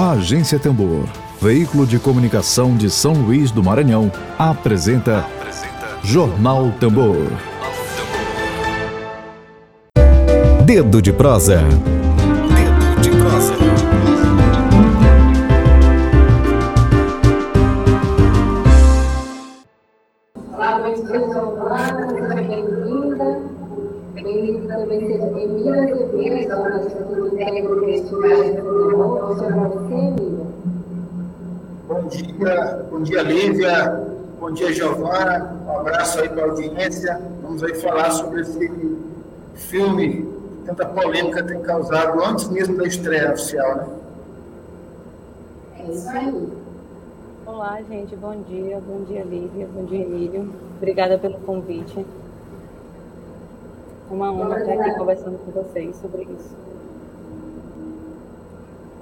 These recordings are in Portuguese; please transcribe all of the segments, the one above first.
A Agência Tambor, veículo de comunicação de São Luís do Maranhão, apresenta, apresenta Jornal Tambor. Dedo de prosa. Bom dia, Lívia. Bom dia, Giovana. Um abraço aí para a audiência. Vamos aí falar sobre esse filme que tanta polêmica tem causado antes mesmo da estreia oficial, né? É isso aí. Olá, gente. Bom dia. Bom dia, Lívia. Bom dia, Emílio. Obrigada pelo convite. Uma honra estar aqui conversando com vocês sobre isso.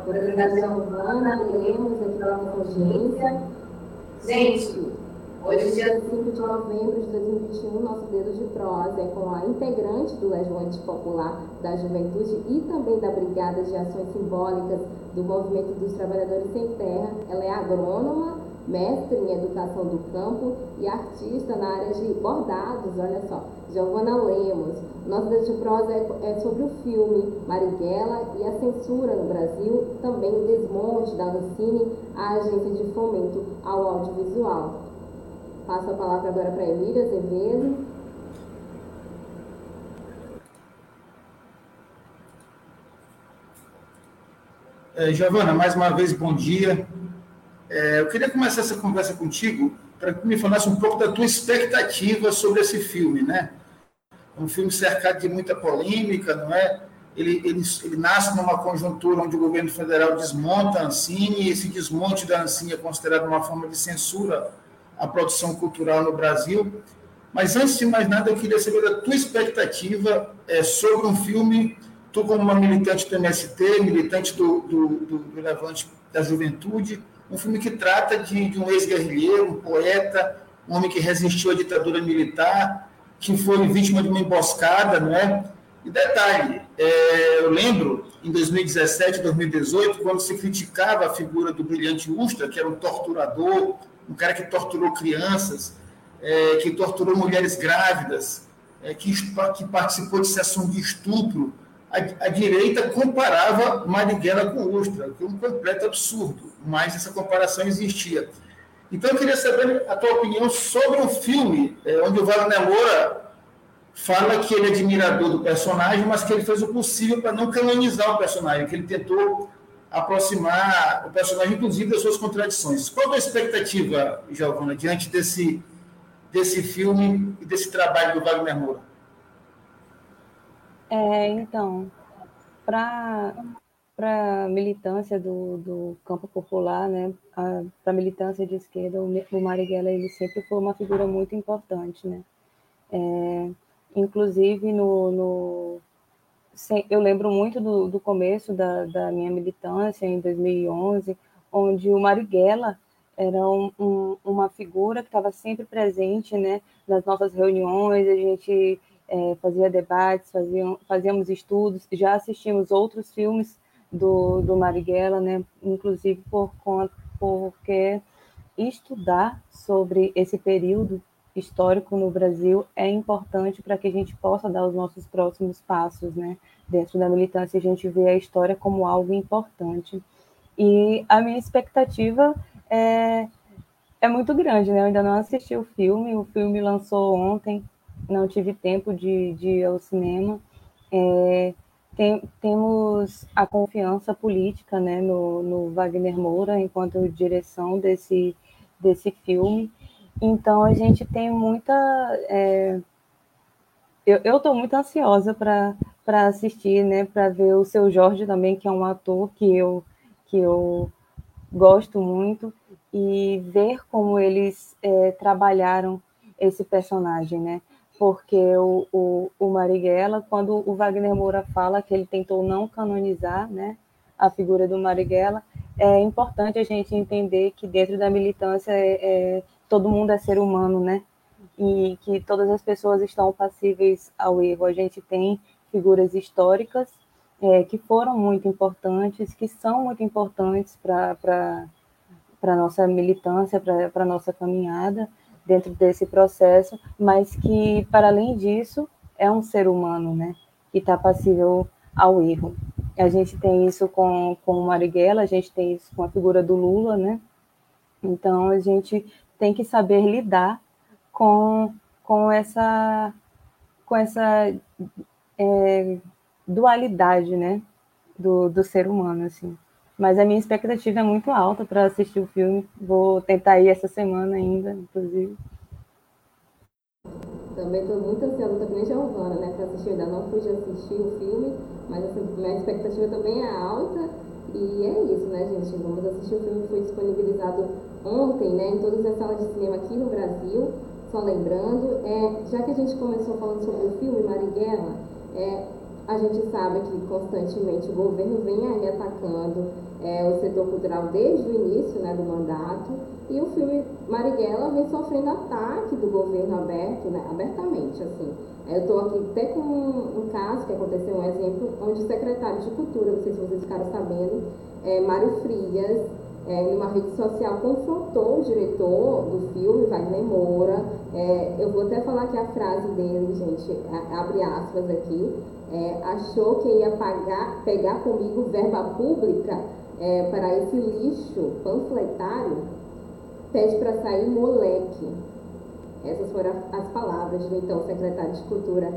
Obrigada, Giovana. Lemos pela audiência. Gente, hoje, dia 5 de novembro de 2021, nosso Dedo de Prosa é com a integrante do Levante Popular da Juventude e também da Brigada de Ações Simbólicas do Movimento dos Trabalhadores Sem Terra. Ela é agrônoma, mestre em Educação do Campo e artista na área de bordados, olha só. Giovana Lemos. Dedo de Prosa é, é sobre o filme Marighella e a censura no Brasil, também o desmonte da Ancine, a agência de fomento ao audiovisual. Passo a palavra agora para Emília Azevedo. É, Giovana, mais uma vez, bom dia. É, eu queria começar essa conversa contigo para que me falasse um pouco da tua expectativa sobre esse filme, né? É um filme cercado de muita polêmica, não é? Ele, ele, ele nasce numa conjuntura onde o governo federal desmonta a Ancine, e esse desmonte da Ancine é considerado uma forma de censura à produção cultural no Brasil. Mas antes de mais nada, eu queria saber da tua expectativa é, sobre um filme, tu como uma militante do MST, militante do, do, do, do Levante da Juventude, um filme que trata de, de um ex-guerrilheiro, um poeta, um homem que resistiu à ditadura militar, que foi vítima de uma emboscada, não é? E detalhe, é, eu lembro em 2017, 2018, quando se criticava a figura do brilhante Ustra, que era um torturador, um cara que torturou crianças, é, que torturou mulheres grávidas, é, que, que, participou de sessão de estupro, a, a direita comparava Marighella com Ustra, que é um completo absurdo, mas essa comparação existia. Então eu queria saber a tua opinião sobre um filme é, onde o Wagner Moura fala que ele é admirador do personagem, mas que ele fez o possível para não canonizar o personagem, que ele tentou aproximar o personagem, inclusive, das suas contradições. Qual a expectativa, Giovana, diante desse, desse filme e desse trabalho do Wagner Moura? É, então, para a militância do, do campo popular, né, para militância de esquerda, o, o Marighella ele sempre foi uma figura muito importante, né? É, inclusive no, no, eu lembro muito do, do começo da, da, minha militância em 2011, onde o Marighella era um, um, uma figura que estava sempre presente, né, nas nossas reuniões, a gente é, fazia debates, faziam, fazíamos estudos, já assistimos outros filmes do, do Marighella, né, inclusive por conta, porque estudar sobre esse período histórico no Brasil é importante para que a gente possa dar os nossos próximos passos, né? Dentro da militância, a gente vê a história como algo importante. E a minha expectativa é, é muito grande, né? Eu ainda não assisti o filme, o filme lançou ontem, não tive tempo de, de ir ao cinema. É, tem, temos a confiança política né, no, no Wagner Moura enquanto direção desse, desse filme. Então a gente tem muita. É... Eu estou muito ansiosa para assistir, né? Para ver o seu Jorge também, que é um ator que eu, que eu gosto muito, e ver como eles é, trabalharam esse personagem, né? Porque o, o, o Marighella, quando o Wagner Moura fala que ele tentou não canonizar né, a figura do Marighella, é importante a gente entender que dentro da militância é, é todo mundo é ser humano, né? E que todas as pessoas estão passíveis ao erro. A gente tem figuras históricas é, que foram muito importantes, que são muito importantes para a nossa militância, para a nossa caminhada dentro desse processo, mas que, para além disso, é um ser humano, né? Que está passível ao erro. A gente tem isso com, com o Marighella, a gente tem isso com a figura do Lula, né? Então, a gente tem que saber lidar com, com essa, com essa é, dualidade, né? Do, do ser humano, assim. Mas a minha expectativa é muito alta para assistir o filme. Vou tentar ir essa semana ainda, inclusive. Também estou muito ansiosa, também Giovana, né, para assistir. Ainda não pude assistir o filme, mas assim, minha expectativa também é alta. E é isso, né, gente? Vamos assistir o filme. Foi disponibilizado ontem, né, em todas as salas de cinema aqui no Brasil. Só lembrando, é, já que a gente começou falando sobre o filme Marighella, é, a gente sabe que constantemente o governo vem aí atacando é, o setor cultural desde o início né, do mandato e o filme Marighella vem sofrendo ataque do governo aberto, né, abertamente, assim. Eu estou aqui até com um, um, caso que aconteceu, um exemplo, onde o secretário de Cultura, não sei se vocês ficaram sabendo, é, Mário Frias, é, numa rede social, confrontou o diretor do filme, Wagner Moura. É, eu vou até falar aqui a frase dele, gente, abre aspas aqui. É, achou que ia pagar, pegar comigo verba pública é, para esse lixo panfletário? Pede para sair moleque. Essas foram as palavras do então secretário de Cultura,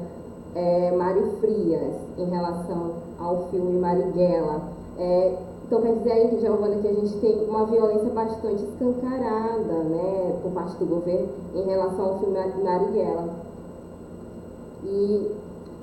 é, Mário Frias, em relação ao filme Marighella. É, então, quer dizer aí, Giovana, que a gente tem uma violência bastante escancarada, né, por parte do governo em relação ao filme Marighella. E,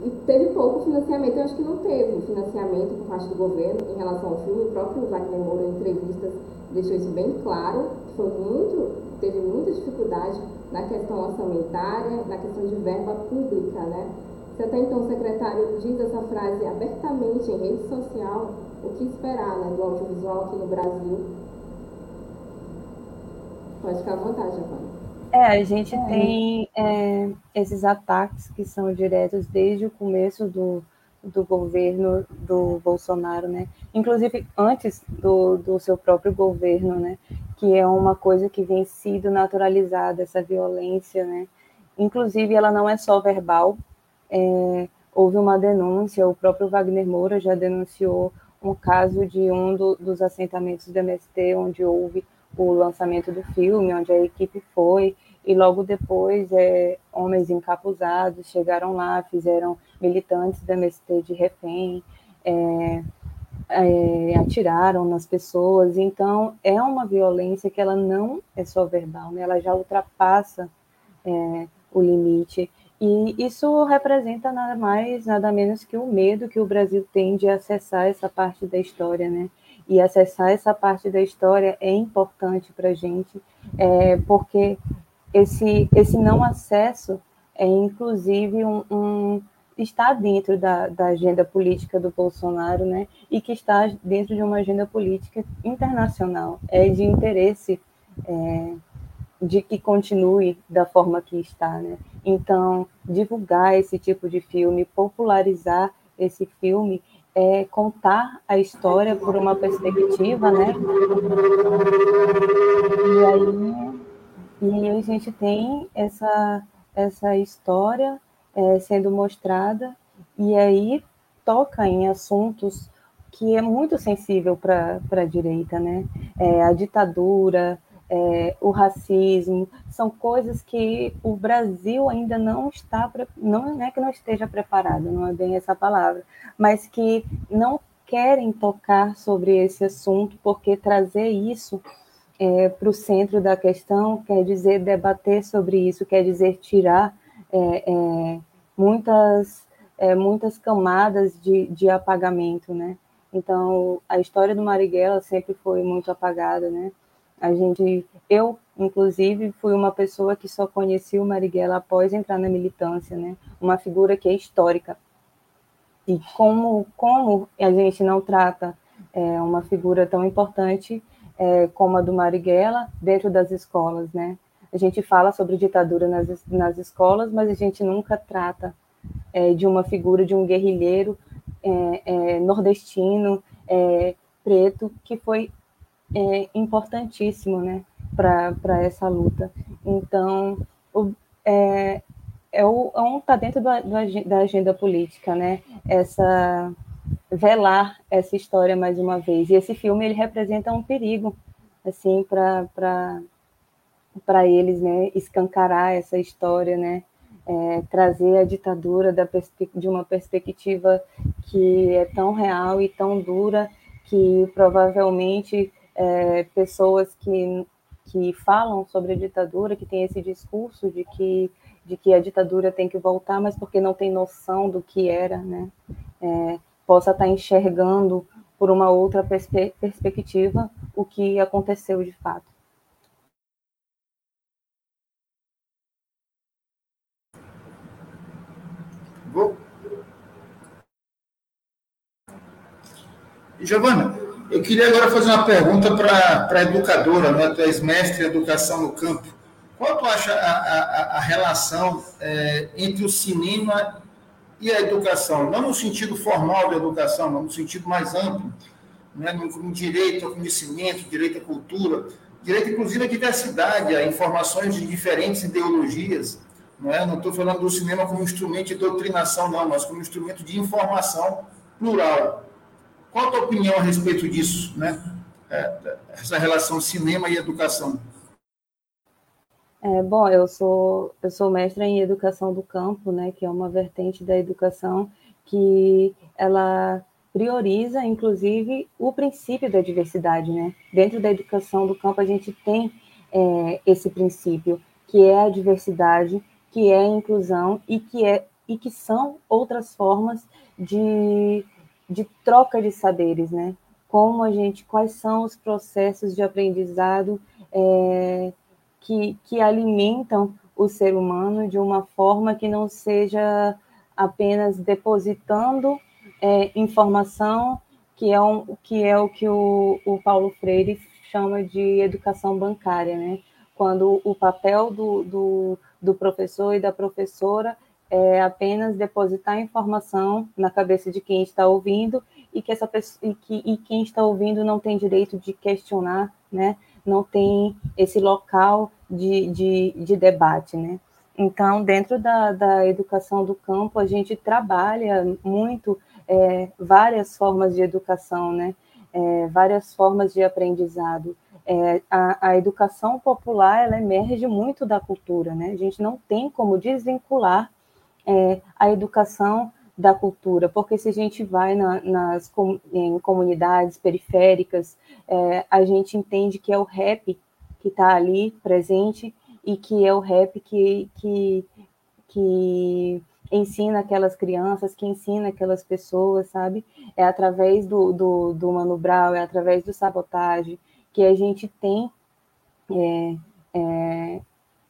e teve pouco financiamento, eu acho que não teve financiamento por parte do governo em relação ao filme. O próprio Wagner Moura, em entrevistas, deixou isso bem claro, foi muito, teve muita dificuldade na questão orçamentária, na questão de verba pública, né? Se até então o secretário diz essa frase abertamente em rede social, o que esperar né, do audiovisual aqui no Brasil. Pode ficar à vontade, Giovanna. É, a gente é. tem é, esses ataques que são diretos desde o começo do, do governo do Bolsonaro, né? Inclusive antes do, do seu próprio governo, né? Que é uma coisa que vem sido naturalizada, essa violência, né? Inclusive, ela não é só verbal. É, houve uma denúncia, o próprio Wagner Moura já denunciou um caso de um do, dos assentamentos do MST, onde houve o lançamento do filme, onde a equipe foi, e logo depois é, homens encapuzados chegaram lá, fizeram militantes do MST de refém, é, é, atiraram nas pessoas. Então, é uma violência que ela não é só verbal, né? ela já ultrapassa é, o limite. E isso representa nada mais, nada menos que o medo que o Brasil tem de acessar essa parte da história, né? E acessar essa parte da história é importante para a gente, é, porque esse, esse não acesso é, inclusive, um, um está dentro da, da, agenda política do Bolsonaro, né? E que está dentro de uma agenda política internacional, é de interesse é, de que continue da forma que está, né? Então, divulgar esse tipo de filme, popularizar esse filme, é contar a história por uma perspectiva, né? E aí, e aí a gente tem essa, essa história é, sendo mostrada, e aí toca em assuntos que é muito sensível para a direita, né? É, a ditadura, é, o racismo, são coisas que o Brasil ainda não está, não é que não esteja preparado, não é bem essa palavra, mas que não querem tocar sobre esse assunto, porque trazer isso é, para o centro da questão quer dizer debater sobre isso, quer dizer tirar é, é muitas, é, muitas camadas de, de apagamento, né? Então, a história do Marighella sempre foi muito apagada, né? A gente, eu, inclusive, fui uma pessoa que só conheci o Marighella após entrar na militância, né? Uma figura que é histórica. E como, como a gente não trata é, uma figura tão importante é, como a do Marighella dentro das escolas, né? A gente fala sobre ditadura nas, nas escolas, mas a gente nunca trata é, de uma figura de um guerrilheiro é, é, nordestino, é, preto, que foi é, importantíssimo né, para essa luta. Então, o, é, é, o, é um está dentro do, do, da agenda política, né? Essa velar essa história mais uma vez. E esse filme ele representa um perigo, assim, para para eles, né? Escancarar essa história, né? É, trazer a ditadura da de uma perspectiva que é tão real e tão dura que provavelmente é, pessoas que, que falam sobre a ditadura, que têm esse discurso de que de que a ditadura tem que voltar, mas porque não tem noção do que era, né? É, possa estar enxergando por uma outra perspe perspectiva o que aconteceu de fato. Giovana, eu queria agora fazer uma pergunta para a educadora, né? tu és mestre em educação no campo. Qual tu acha a, a, a relação é, entre o cinema e a educação? Não no sentido formal da educação, mas no sentido mais amplo, né? no, no direito ao conhecimento, direito à cultura, direito inclusive à diversidade, a informações de diferentes ideologias. Não é? Estou falando do cinema como instrumento de doutrinação, não, mas como instrumento de informação plural. Qual a tua opinião a respeito disso, né? É, essa relação cinema e educação? É, bom, eu sou eu sou mestra em educação do campo, né, que é uma vertente da educação que ela prioriza, inclusive, o princípio da diversidade, né? Dentro da educação do campo a gente tem é, esse princípio que é a diversidade, que é a inclusão e que é e que são outras formas de, de troca de saberes, né? Como a gente, quais são os processos de aprendizado é, que, que alimentam o ser humano de uma forma que não seja apenas depositando é, informação, que é, um, que é o que o, o Paulo Freire chama de educação bancária, né? Quando o papel do, do, do professor e da professora é apenas depositar informação na cabeça de quem está ouvindo e que essa pessoa, e, que, e quem está ouvindo não tem direito de questionar, né? Não tem esse local de, de, de debate, né? Então, dentro da, da educação do campo, a gente trabalha muito é, várias formas de educação, né? É, várias formas de aprendizado. É, a, a, educação popular ela emerge muito da cultura, né? A gente não tem como desvincular é, a educação da cultura, porque se a gente vai na, nas em comunidades periféricas, é, a gente entende que é o rap que está ali presente e que é o rap que, que, que ensina aquelas crianças, que ensina aquelas pessoas, sabe? É através do, do, do Mano Brown, é através do sabotagem que a gente tem é, é,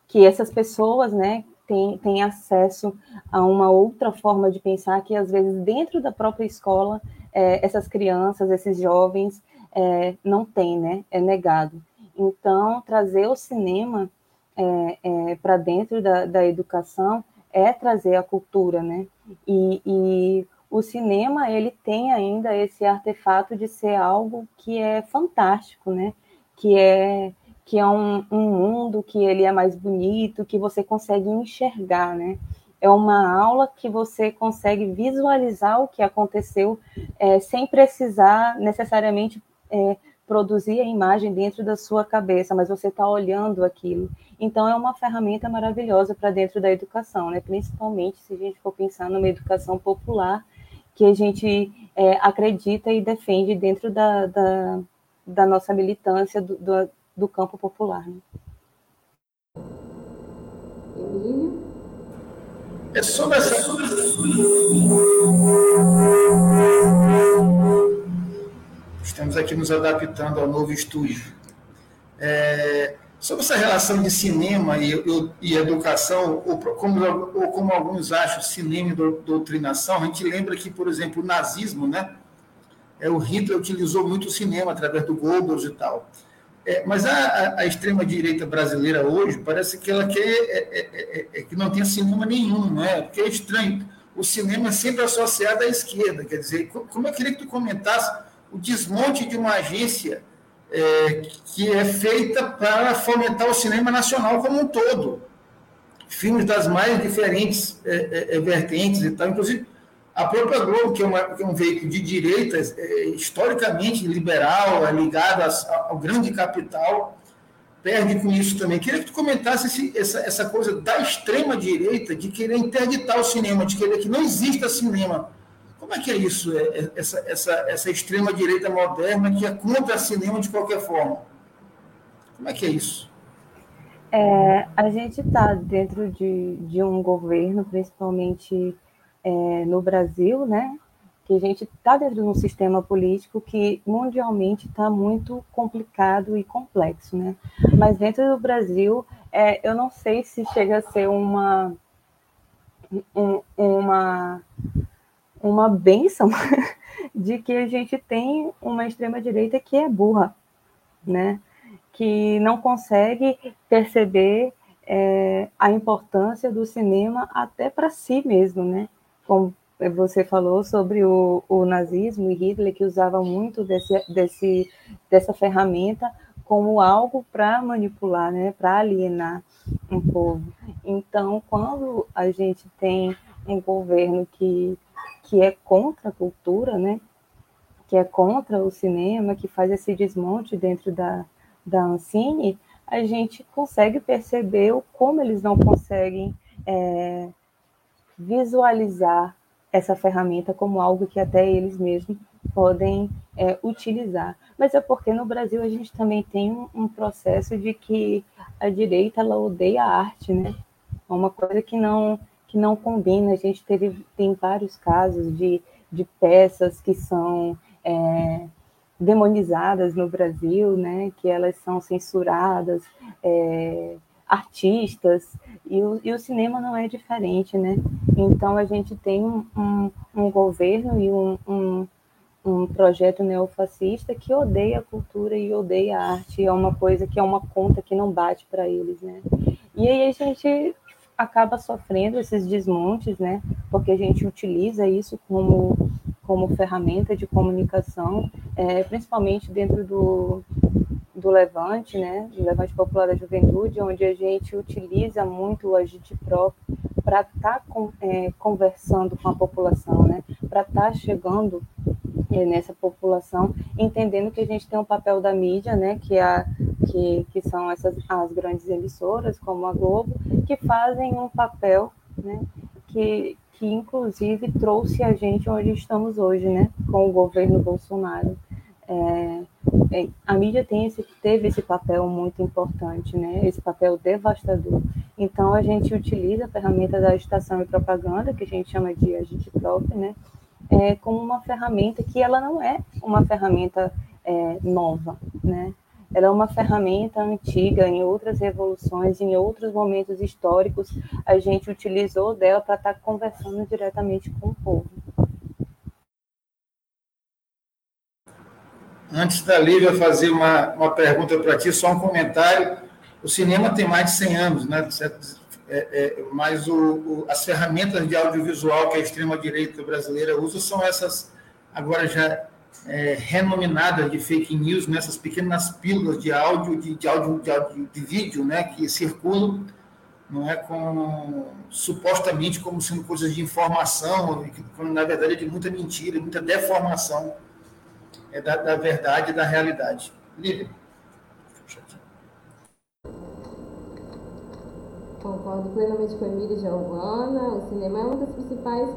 que essas pessoas, né, têm, têm acesso a uma outra forma de pensar que às vezes dentro da própria escola é, essas crianças, esses jovens é, não têm, né? É negado. Então trazer o cinema é, é, para dentro da, da educação é trazer a cultura, né? E, e, o cinema ele tem ainda esse artefato de ser algo que é fantástico, né? Que é que é um, um mundo que ele é mais bonito, que você consegue enxergar, né? É uma aula que você consegue visualizar o que aconteceu é, sem precisar necessariamente é, produzir a imagem dentro da sua cabeça, mas você está olhando aquilo. Então, é uma ferramenta maravilhosa para dentro da educação, né? principalmente se a gente for pensar numa educação popular que a gente é, acredita e defende dentro da, da, da nossa militância do, do, do campo popular. Né? Emílio? É sobre essa. Estamos aqui nos adaptando ao novo estúdio. É, sobre essa relação de cinema e, e educação, ou como, ou como, alguns acham, cinema e doutrinação, a gente lembra que, por exemplo, o nazismo, né? É, o Hitler utilizou muito o cinema através do Goebbels e tal. É, mas a, a extrema-direita brasileira hoje parece que ela quer é, é, é, é que não tenha cinema nenhum, né? Porque é estranho. o cinema sempre associado à esquerda. Quer dizer, como eu queria que tu comentasse o desmonte de uma agência é, que é feita para fomentar o cinema nacional como um todo. Filmes das mais diferentes é, é, é vertentes e tal. Inclusive, a própria Globo, que é, uma, que é um veículo de direita, é, historicamente liberal, é ligado ao grande capital, perde com isso também. Queria que tu comentasse esse, essa, essa coisa da extrema-direita de querer interditar o cinema, de querer que não exista cinema. Como é que é isso, é, é, essa, essa, essa extrema-direita moderna que é contra cinema de qualquer forma? Como é que é isso? É, a gente está dentro de, de um governo, principalmente é, no Brasil, né, que a gente está dentro de um sistema político que mundialmente está muito complicado e complexo, né? Mas dentro do Brasil, é, eu não sei se chega a ser uma um, uma uma benção de que a gente tem uma extrema direita que é burra, né? Que não consegue perceber é, a importância do cinema até para si mesmo, né? Como você falou sobre o, o nazismo e Hitler, que usava muito desse, desse, dessa ferramenta como algo para manipular, né, para alienar um povo. Então, quando a gente tem um governo que, que é contra a cultura, né, que é contra o cinema, que faz esse desmonte dentro da, da Ancine, a gente consegue perceber como eles não conseguem é, visualizar essa ferramenta como algo que até eles mesmos podem é, utilizar. Mas é porque no Brasil a gente também tem um, um, processo de que a direita ela odeia a arte, né? É uma coisa que não que não combina. A gente teve tem vários casos de, de peças que são é, demonizadas no Brasil, né? Que elas são censuradas. É, artistas, e o, e o cinema não é diferente, né? Então a gente tem um, um, um governo e um, um, um projeto neofascista que odeia a cultura e odeia a arte, é uma coisa que é uma conta que não bate para eles, né? E aí a gente acaba sofrendo esses desmontes, né? Porque a gente utiliza isso como, como ferramenta de comunicação, é, principalmente dentro do, do Levante, né, do Levante Popular da Juventude, onde a gente utiliza muito o agite próprio para estar tá é, conversando com a população, né, para estar tá chegando é, nessa população, entendendo que a gente tem um papel da mídia, né, que, é a, que, que são essas as grandes emissoras, como a Globo, que fazem um papel, né, que, que inclusive trouxe a gente onde estamos hoje, né, com o governo Bolsonaro. É, é, a mídia tem esse, teve esse papel muito importante, né? esse papel devastador. Então, a gente utiliza a ferramenta da agitação e propaganda, que a gente chama de agente próprio, né? É, como uma ferramenta que ela não é uma ferramenta é, nova, né? Ela é uma ferramenta antiga em outras revoluções, em outros momentos históricos, a gente utilizou dela para estar tá conversando diretamente com o povo. Antes da Lívia fazer uma, uma pergunta para ti, só um comentário. O cinema tem mais de 100 anos, né? É, é, mas o, o, as ferramentas de audiovisual que a extrema-direita brasileira usa são essas, agora já é, renominadas de fake news, nessas pequenas pílulas de áudio, de, de áudio, de, áudio, de vídeo, né? Que circulam, não é com supostamente como sendo coisas de informação, quando na verdade é de muita mentira, muita deformação é da, da verdade e da realidade. Lívia. Concordo plenamente com a Emília Giovana. O cinema é uma das principais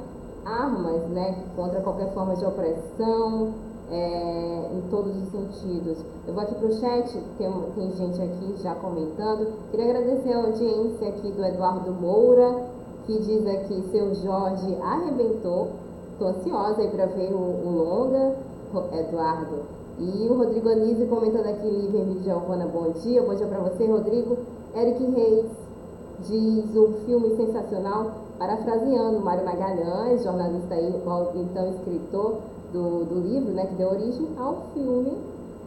armas né, contra qualquer forma de opressão, é, em todos os sentidos. Eu vou aqui para o chat, tem, tem gente aqui já comentando. Queria agradecer a audiência aqui do Eduardo Moura, que diz aqui: seu Jorge arrebentou. Estou ansiosa para ver o, o longa. Eduardo. E o Rodrigo Anise comentando aqui, Emílio Giovana, bom dia. Bom dia para você, Rodrigo. Eric Reis diz um filme sensacional, parafraseando Mário Magalhães, jornalista aí, então escritor do, do livro, né, que deu origem ao filme,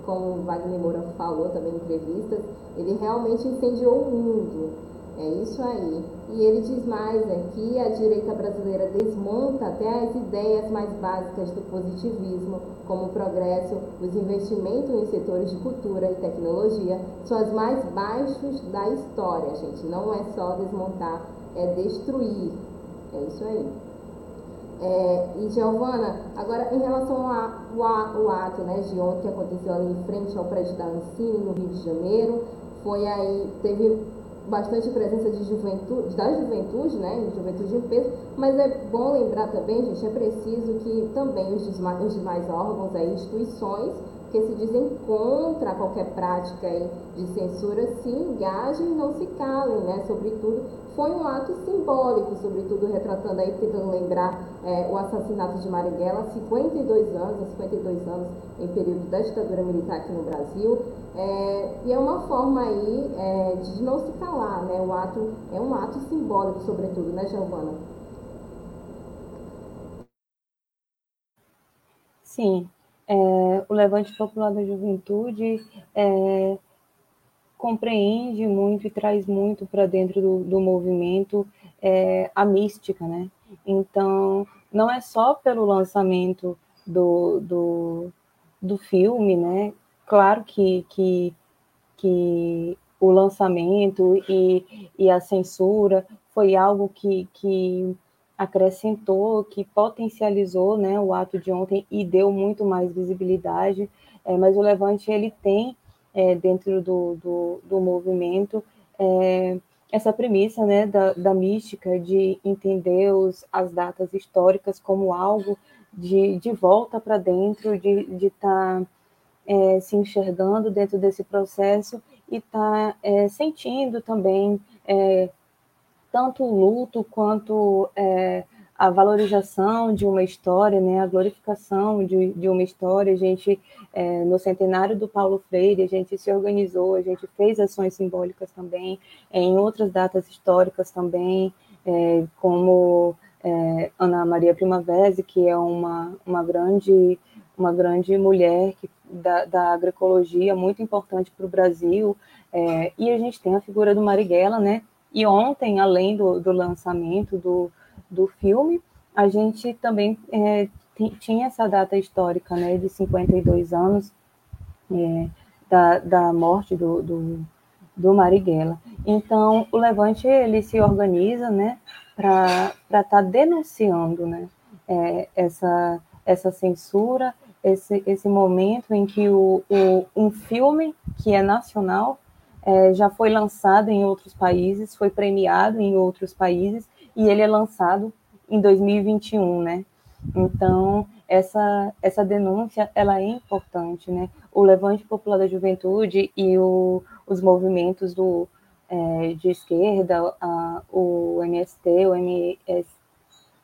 como Wagner Moura falou também em entrevistas, ele realmente incendiou o mundo. É isso aí. E ele diz mais aqui, a direita brasileira desmonta até as ideias mais básicas do positivismo, como o progresso, os investimentos em setores de cultura e tecnologia, são os mais baixos da história, gente. Não é só desmontar, é destruir. É isso aí. É, e Giovana, agora em relação ao ato né, de ontem que aconteceu ali em frente ao prédio da Ancine, no Rio de Janeiro, foi aí, teve bastante presença de juventude, da juventude, né, juventude em peso, mas é bom lembrar também, gente, é preciso que também os demais, os demais órgãos, aí, instituições que se dizem contra qualquer prática de censura se engajem e não se calem, né, sobretudo foi um ato simbólico, sobretudo retratando aí, tentando lembrar é, o assassinato de Marighella, 52 anos, 52 anos em período da ditadura militar aqui no Brasil, é, e é uma forma aí é, de não se calar, né? O ato é um ato simbólico, sobretudo, né, Giovana? Sim, é, o Levante Popular da Juventude é, compreende muito e traz muito para dentro do, do movimento é, a mística, né? Então, não é só pelo lançamento do, do, do filme, né? Claro que, que, que o lançamento e, e a censura foi algo que, que acrescentou, que potencializou né, o ato de ontem e deu muito mais visibilidade, é, mas o Levante ele tem é, dentro do, do, do movimento é, essa premissa né, da, da mística de entender os, as datas históricas como algo de, de volta para dentro, de estar de tá, é, se enxergando dentro desse processo e estar tá, é, sentindo também é, tanto o luto quanto é, a valorização de uma história, né, a glorificação de, de uma história. A gente, é, no centenário do Paulo Freire, a gente se organizou, a gente fez ações simbólicas também, em outras datas históricas também, é, como é, Ana Maria Primavera, que é uma, uma, grande, uma grande mulher que, da, da agroecologia, muito importante para o Brasil, é, e a gente tem a figura do Marighella, né, e ontem, além do, do lançamento do do filme, a gente também é, tinha essa data histórica, né, de 52 anos é, da, da morte do, do, do Marighella. Então, o Levante, ele se organiza, né, para estar tá denunciando, né, é, essa, essa censura, esse, esse momento em que o, o, um filme que é nacional é, já foi lançado em outros países, foi premiado em outros países, e ele é lançado em 2021, né? Então, essa, essa denúncia, ela é importante, né? O Levante Popular da Juventude e o, os movimentos do, é, de esquerda, a, o MST, o, MS,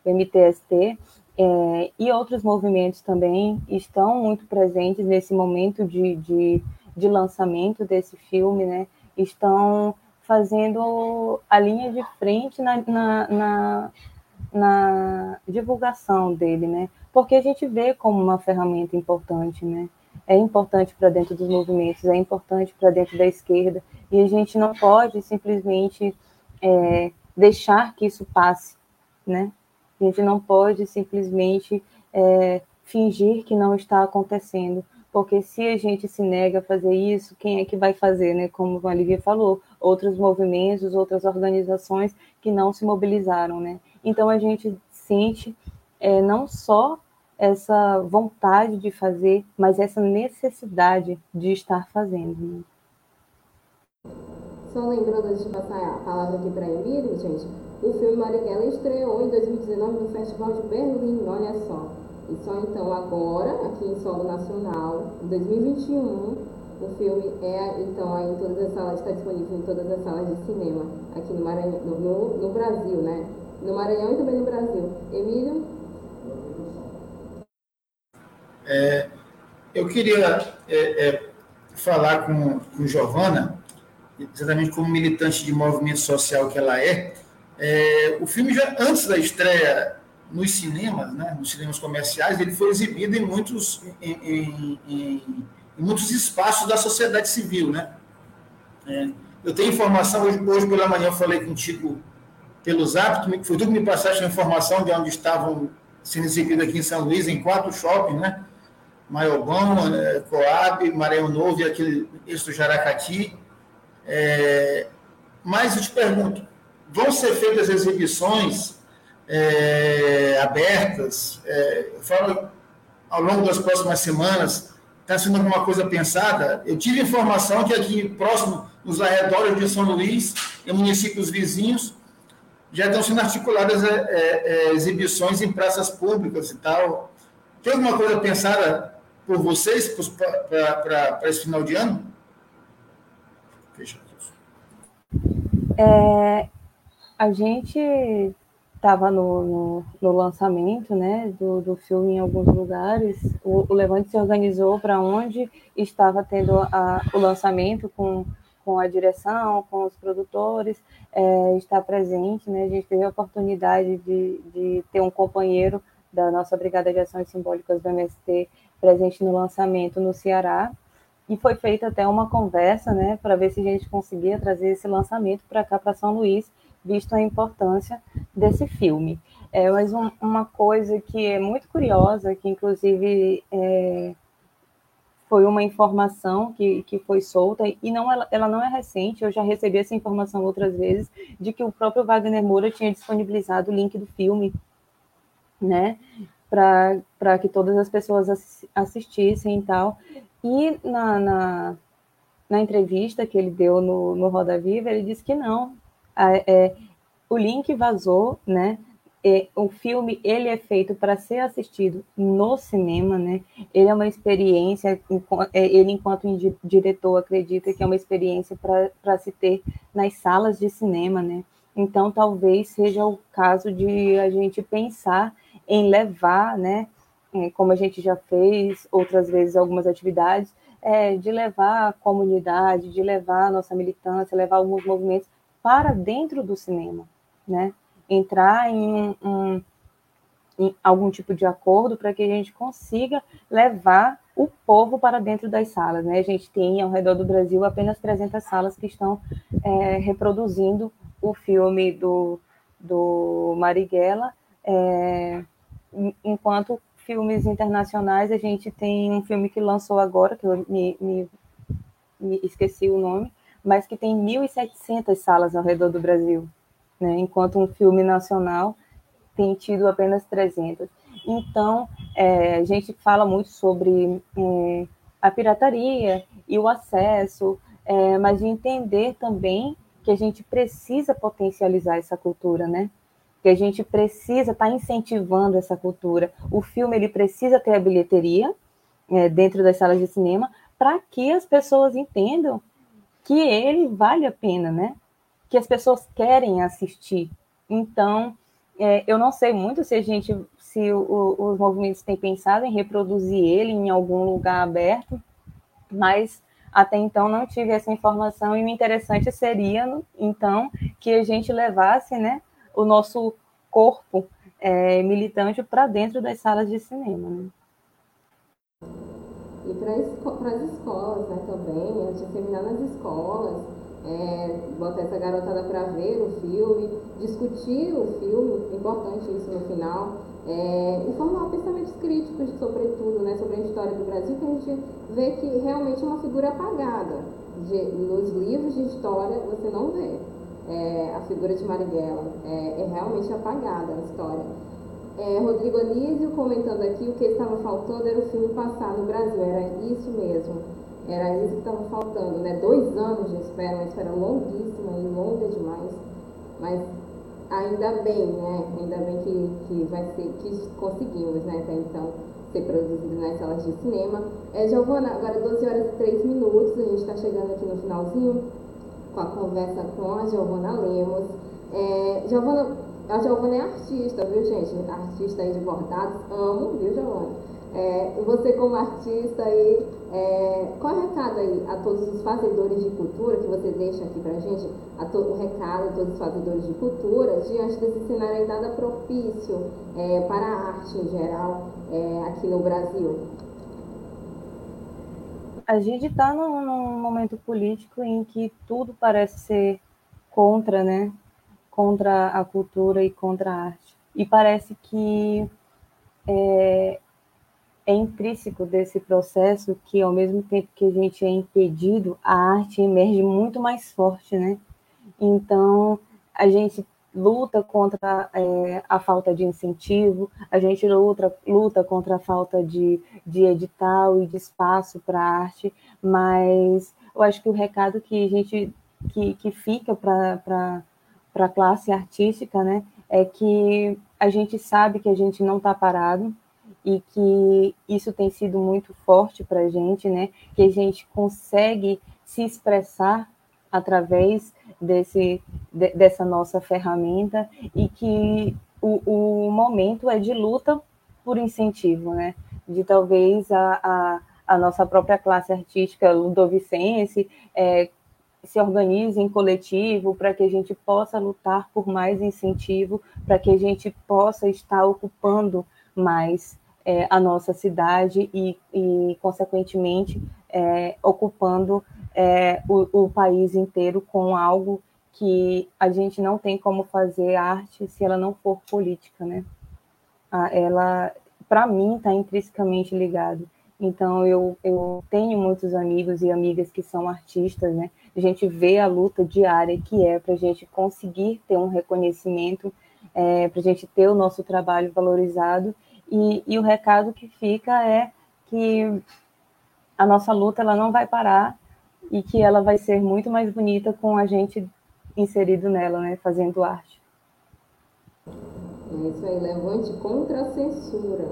o MTST, é, e outros movimentos também estão muito presentes nesse momento de, de, de lançamento desse filme, né? Estão fazendo a linha de frente na, na, na, na divulgação dele, né? Porque a gente vê como uma ferramenta importante, né? É importante para dentro dos movimentos, é importante para dentro da esquerda, e a gente não pode simplesmente é, deixar que isso passe, né? A gente não pode simplesmente é, fingir que não está acontecendo, porque se a gente se nega a fazer isso, quem é que vai fazer, né? Como a Olivia falou, outros movimentos, outras organizações que não se mobilizaram, né? Então a gente sente é, não só essa vontade de fazer, mas essa necessidade de estar fazendo. Né? Só lembrando antes de passar a palavra aqui para Emílio, gente, o filme Marighella estreou em 2019 no Festival de Berlim, olha só. E só então agora, aqui em solo nacional, em 2021, o filme é então aí em todas as salas, está disponível em todas as salas de cinema aqui no Maranhão, no, no, Brasil, né? No Maranhão e também no Brasil. Emílio? É, eu queria é, é, falar com, com Giovana, exatamente como militante de movimento social que ela é. é o filme já antes da estreia nos cinemas, né, nos cinemas comerciais, ele foi exibido em muitos, em, em, em, em muitos espaços da sociedade civil, né? É, Eu tenho informação, hoje, hoje pela manhã eu falei contigo pelo Zap, foi tu que me passaste a informação de onde estavam sendo exibidos aqui em São Luís, em quatro shoppings, né? Maiobão, né? Coab, Maranhão Novo e aquele esse Jaracati. É, mas eu te pergunto, vão ser feitas exibições é, abertas, é, falo, ao longo das próximas semanas, está sendo alguma coisa pensada? Eu tive informação que aqui próximo, nos arredores de São Luís, em municípios vizinhos, já estão sendo articuladas é, é, é exibições em praças públicas e tal. Tem alguma coisa pensada por vocês para esse final de ano? Fecha é, a gente estava no, no, no, lançamento né, do, do filme em alguns lugares. O, o Levante se organizou para onde estava tendo a, o lançamento com, com a direção, com os produtores, é, está presente. Né, a gente teve a oportunidade de, de ter um companheiro da nossa Brigada de Ações Simbólicas do MST presente no lançamento no Ceará. E foi feita até uma conversa, né, para ver se a gente conseguia trazer esse lançamento para cá, para São Luís, visto a importância desse filme. É, mas um, uma coisa que é muito curiosa, que inclusive é, foi uma informação que, que foi solta, e não ela, ela não é recente, eu já recebi essa informação outras vezes, de que o próprio Wagner Moura tinha disponibilizado o link do filme, né, para que todas as pessoas assistissem e tal. E na, na, na entrevista que ele deu no, no Roda Viva, ele disse que não. É, o link vazou, né? O filme ele é feito para ser assistido no cinema, né? Ele é uma experiência, é, ele enquanto diretor acredita que é uma experiência para se ter nas salas de cinema, né? Então talvez seja o caso de a gente pensar em levar, né? É, como a gente já fez outras vezes algumas atividades, é, de levar a comunidade, de levar a nossa militância, levar alguns movimentos para dentro do cinema, né? Entrar em, um, em algum tipo de acordo para que a gente consiga levar o povo para dentro das salas, né? A gente tem ao redor do Brasil apenas 300 salas que estão é, reproduzindo o filme do, do Marighella, é, enquanto filmes internacionais, a gente tem um filme que lançou agora, que eu me, me, me esqueci o nome, mas que tem 1.700 salas ao redor do Brasil, né? enquanto um filme nacional tem tido apenas 300. Então, é, a gente fala muito sobre é, a pirataria e o acesso, é, mas de entender também que a gente precisa potencializar essa cultura, né? que a gente precisa estar tá incentivando essa cultura. O filme ele precisa ter a bilheteria é, dentro das salas de cinema para que as pessoas entendam que ele vale a pena, né? Que as pessoas querem assistir. Então, é, eu não sei muito se a gente, se o, os movimentos têm pensado em reproduzir ele em algum lugar aberto, mas até então não tive essa informação e o interessante seria, então, que a gente levasse, né, o nosso corpo é, militante para dentro das salas de cinema. Né? E para as escolas né, também, gente terminar nas escolas, é, botar essa garotada para ver o filme, discutir o filme, importante isso no final, é, e formar pensamentos críticos, sobretudo, né, sobre a história do Brasil, que a gente vê que realmente é uma figura apagada. De, nos livros de história você não vê é, a figura de Marighella. É, é, realmente apagada a história. É, Rodrigo Anísio comentando aqui o que estava faltando era o filme passar no Brasil, era isso mesmo. Era isso que estava faltando, né? Dois anos de espera, uma espera longuíssima e longa demais. Mas ainda bem, né? Ainda bem que, que vai ser, que conseguimos, né, até então, ser produzido nas salas de cinema. É, Giovana, agora 12 horas e 3 minutos, a gente está chegando aqui no finalzinho com a conversa com a Giovana Lemos. É, Giovana, a Giovana é artista, viu, gente? Artista aí de bordados, amo, viu, Giovana? É, você como artista aí, é, qual é o recado aí a todos os fazedores de cultura que você deixa aqui pra gente, a to, o recado a todos os fazedores de cultura, diante desse cenário nada propício é, para a arte em geral é, aqui no Brasil? a gente está num, num, momento político em que tudo parece ser contra, né? Contra a cultura e contra a arte. E parece que é, é intrínseco desse processo que, ao mesmo tempo que a gente é impedido, a arte emerge muito mais forte, né? Então, a gente luta contra é, a falta de incentivo, a gente luta, luta contra a falta de, de edital e de espaço para arte, mas eu acho que o recado que a gente que, que fica para a classe artística né, é que a gente sabe que a gente não está parado e que isso tem sido muito forte para a gente, né, que a gente consegue se expressar através desse, de, dessa nossa ferramenta e que o, o momento é de luta por incentivo, né? De talvez a, a, a nossa própria classe artística ludovicense é, se organize em coletivo para que a gente possa lutar por mais incentivo, para que a gente possa estar ocupando mais é, a nossa cidade e, e consequentemente, é, ocupando é, o, o país inteiro com algo que a gente não tem como fazer arte se ela não for política, né? Ela, para mim, está intrinsecamente ligado. Então, eu, eu tenho muitos amigos e amigas que são artistas, né? A gente vê a luta diária que é para a gente conseguir ter um reconhecimento, é, para a gente ter o nosso trabalho valorizado. E, e o recado que fica é que a nossa luta ela não vai parar e que ela vai ser muito mais bonita com a gente inserido nela, né, fazendo arte. É isso aí, levante contra a censura.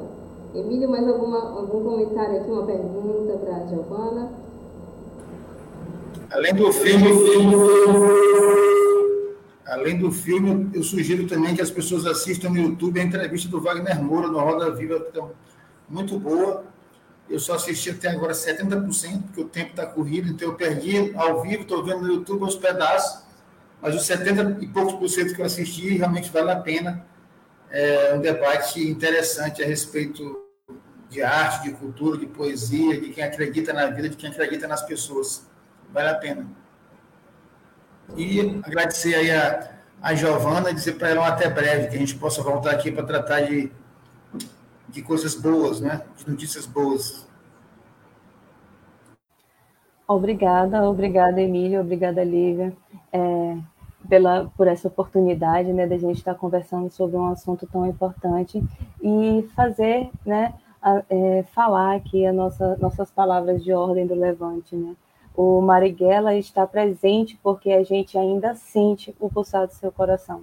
Emílio, mais alguma, algum comentário aqui, uma pergunta para a Giovana? Além do filme, além do filme, eu sugiro também que as pessoas assistam no YouTube a entrevista do Wagner Moura no Roda Viva, que é muito boa eu só assisti até agora 70%, porque o tempo está corrido, então eu perdi ao vivo, estou vendo no YouTube uns pedaços, mas os 70 e poucos por cento que eu assisti realmente vale a pena. É um debate interessante a respeito de arte, de cultura, de poesia, de quem acredita na vida, de quem acredita nas pessoas. Vale a pena. E agradecer aí a, a Giovana e dizer para ela um até breve, que a gente possa voltar aqui para tratar de de coisas boas, né? De notícias boas. Obrigada, obrigada, Emílio, obrigada, Lívia, é, pela, por essa oportunidade, né, da gente estar conversando sobre um assunto tão importante e fazer, né, a, é, falar aqui a nossa, nossas palavras de ordem do Levante, né. O Marighella está presente porque a gente ainda sente o pulsar do seu coração.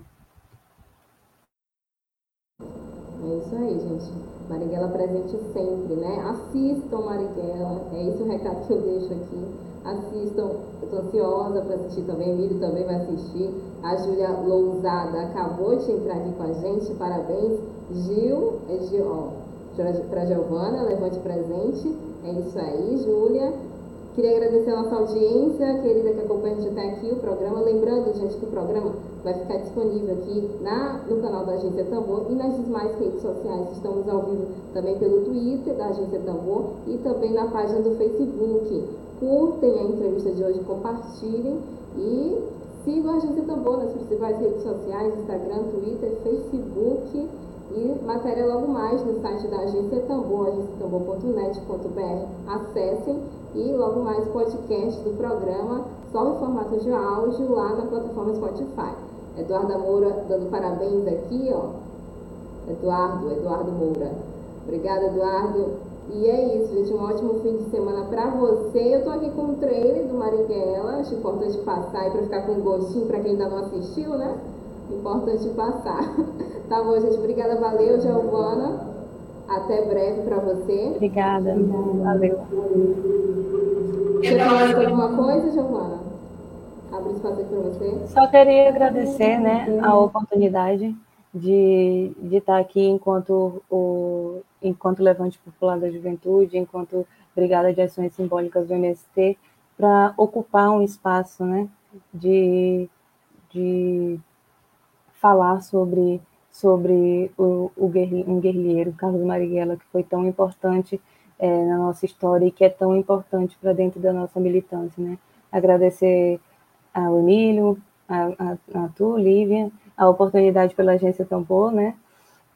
É isso aí, gente. Marighella presente sempre, né? Assistam Marighella, é esse o recado que eu deixo aqui. Assistam, eu tô ansiosa para assistir também, Emílio também vai assistir. A Júlia Lousada acabou de entrar aqui com a gente, parabéns. Gil, é Gil, ó, para Giovana, levante presente. É isso aí, Júlia. Queria agradecer a nossa audiência querida que acompanha a gente até aqui o programa. Lembrando, gente, que o programa vai ficar disponível aqui na, no canal da Agência Tambor e nas demais redes sociais. Estamos ao vivo também pelo Twitter da Agência Tambor e também na página do Facebook. Curtem a entrevista de hoje, compartilhem e sigam a Agência Tambor nas principais redes sociais, Instagram, Twitter, Facebook e matéria logo mais no site da Agência Tambor, agenciatambor.net.br. Acessem e logo mais podcast do programa, só em formato de áudio lá na plataforma Spotify. Eduardo Moura dando parabéns aqui, ó. Eduardo, Eduardo Moura. Obrigada, Eduardo. E é isso, gente. Um ótimo fim de semana para você. Eu tô aqui com o trailer do Marighella. Acho importante passar aí para ficar com gostinho para quem ainda não assistiu, né? Importante passar. tá bom, gente. Obrigada, valeu, Giovana. Até breve para você. Obrigada. Valeu. Quer falar mais alguma coisa, Giovana? Abre espaço aqui para você. Só queria agradecer né, a oportunidade de, de estar aqui enquanto o enquanto Levante Popular da Juventude, enquanto Brigada de Ações Simbólicas do MST, para ocupar um espaço né, de, de falar sobre sobre o, o um guerrilheiro, Carlos Marighella, que foi tão importante é, na nossa história e que é tão importante para dentro da nossa militância, né? Agradecer ao Emílio, a, a, a tu, Lívia, a oportunidade pela agência Tambor, né?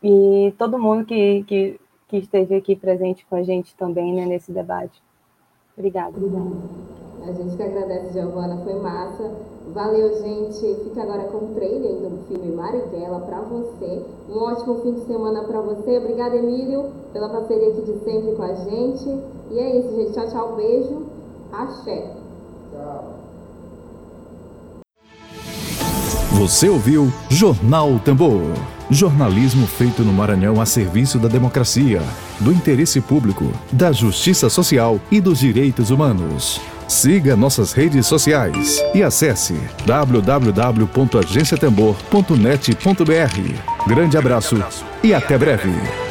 E todo mundo que, que, que esteve aqui presente com a gente também né, nesse debate. Obrigada. A gente que agradece, Giovana, foi massa. Valeu, gente. Fica agora com o trailer do filme Marighella para você. Um ótimo fim de semana para você. Obrigada, Emílio, pela parceria aqui de sempre com a gente. E é isso, gente. Tchau, tchau. Beijo. Axé. Tchau. Você ouviu Jornal Tambor. Jornalismo feito no Maranhão a serviço da democracia, do interesse público, da justiça social e dos direitos humanos. Siga nossas redes sociais e acesse www.agenciatembor.net.br. Grande abraço e até breve.